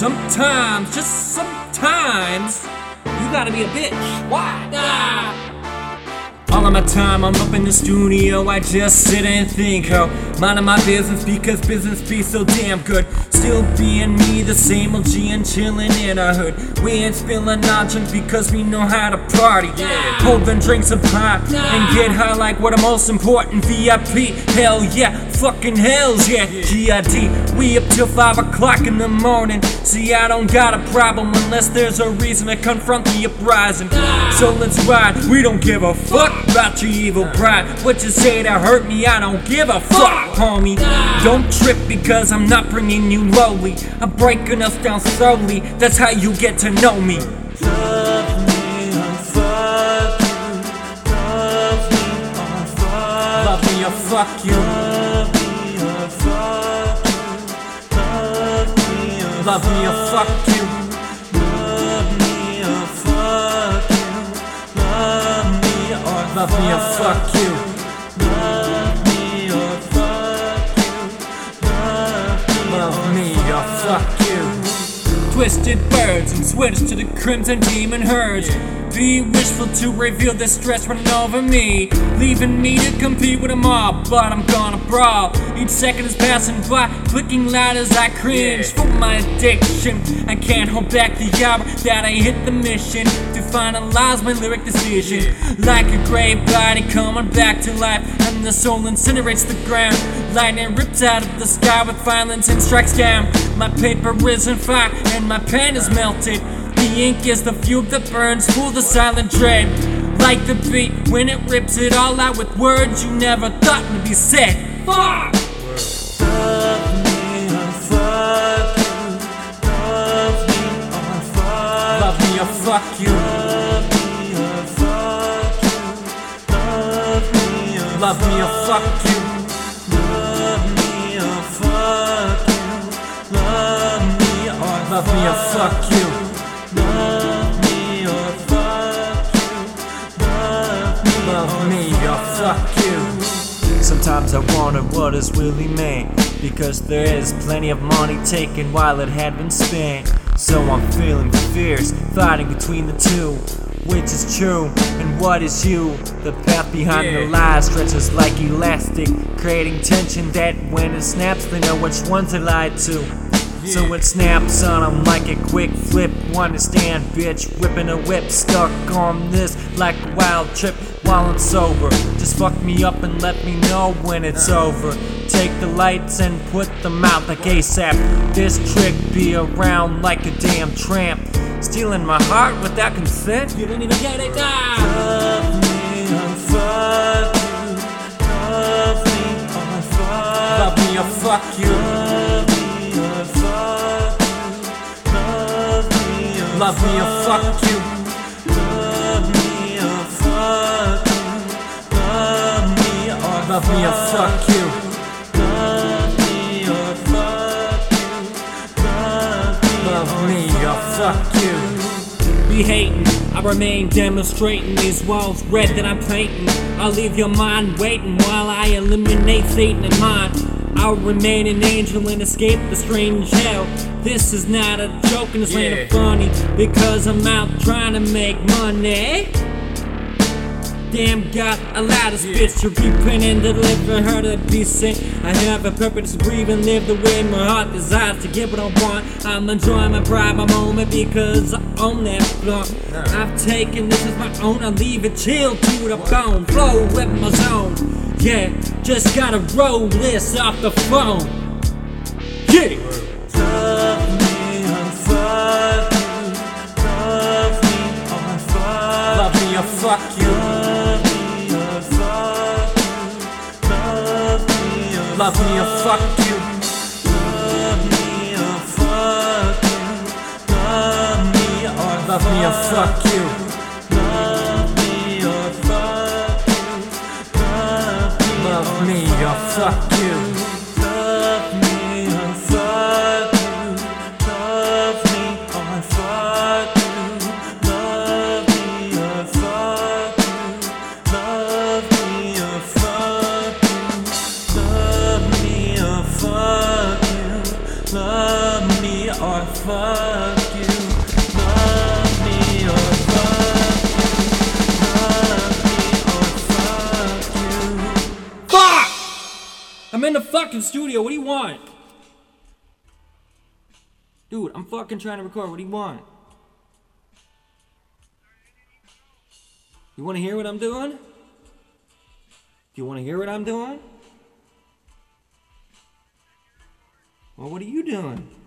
Sometimes, just sometimes, you gotta be a bitch. Why? Ah. All of my time I'm up in the studio, I just sit and think how minding my business because business be so damn good. Still being me, the same old G and chillin' in a hood. We ain't spilling nonsense because we know how to party. Yeah. Holding drinks of pop and get high like what the most important VIP. Hell yeah, fucking hells yeah. GID, we up till 5 o'clock in the morning. See, I don't got a problem unless there's a reason to confront the uprising. So let's ride, we don't give a fuck about your evil pride. What you say to hurt me, I don't give a fuck, homie. Don't trip because I'm not bringing you lowly. I'm breaking us down slowly, that's how you get to know me. Love me or fuck you. Love me or fuck you. Love me or fuck you. Love me or Love me or fuck you. Love me or fuck you. Love me or fuck you. Twisted birds and switch to the crimson demon herds. Be wishful to reveal the stress running over me, leaving me to compete with a mob. But I'm gonna brawl. Each second is passing by, clicking loud as I cringe for my addiction. I can't hold back the hour that I hit the mission to finalize my lyric decision. Like a grave body coming back to life, and the soul incinerates the ground. Lightning rips out of the sky with violence and strikes down. My paper is on fire and my pen is melted. The ink is the fuel that burns for the silent dread. Like the beat when it rips it all out with words you never thought would be said. Fuck! Love me or fuck you. Love me or fuck Love me or fuck you. Love me or fuck you. Love me or me or fuck you. Love me or fuck you. Love me or Love me or fuck you. Fuck you. Sometimes I wonder what is really meant Because there is plenty of money taken while it had been spent So I'm feeling fierce, fighting between the two Which is true and what is you? The path behind the Yeah. lies stretches like elastic Creating tension that when it snaps they know which ones they lied to so it snaps on on 'em like a quick flip. One to stand, bitch, whipping a whip, stuck on this like a wild trip while I'm sober. Just fuck me up and let me know when it's over. Take the lights and put them out like ASAP. This trick be around like a damn tramp. Stealing my heart without consent. You didn't even get it now. Love me or fuck you. Love me or fuck me or fuck you. Love me or fuck you. Love me or Love me or fuck you. Love me or fuck you. Love me or fuck you. Love me or fuck you. Be hating, I remain demonstrating these walls red that I'm painting. I'll leave your mind waiting while I eliminate Satan in mine. I'll remain an angel and escape the strange hell. This is not a joke and it's Yeah. ain't funny because I'm out trying to make money. Damn God, allow this bitch to repent and deliver her to be sent. I have a purpose to breathe and live the way my heart desires to get what I want. I'm enjoying my pride, my moment because I own that blunt. I've taken this as my own, I leave it chill to the bone. Flow with my zone. Yeah, just gotta roll this off the phone. Yeah! Me Love me or fuck you. Love me or fuck you. Love me or Love me or fuck you. Love me or fuck you. Love me or fuck you. Fuck you. Fuck! I'm in the fucking studio. What do you want? Dude, I'm fucking trying to record. What do you want? You want to hear what I'm doing? You want to hear what I'm doing? Well, what are you doing?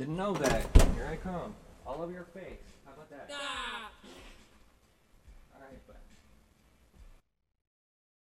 Didn't know that. Here I come. All over your face. How about that? Ah!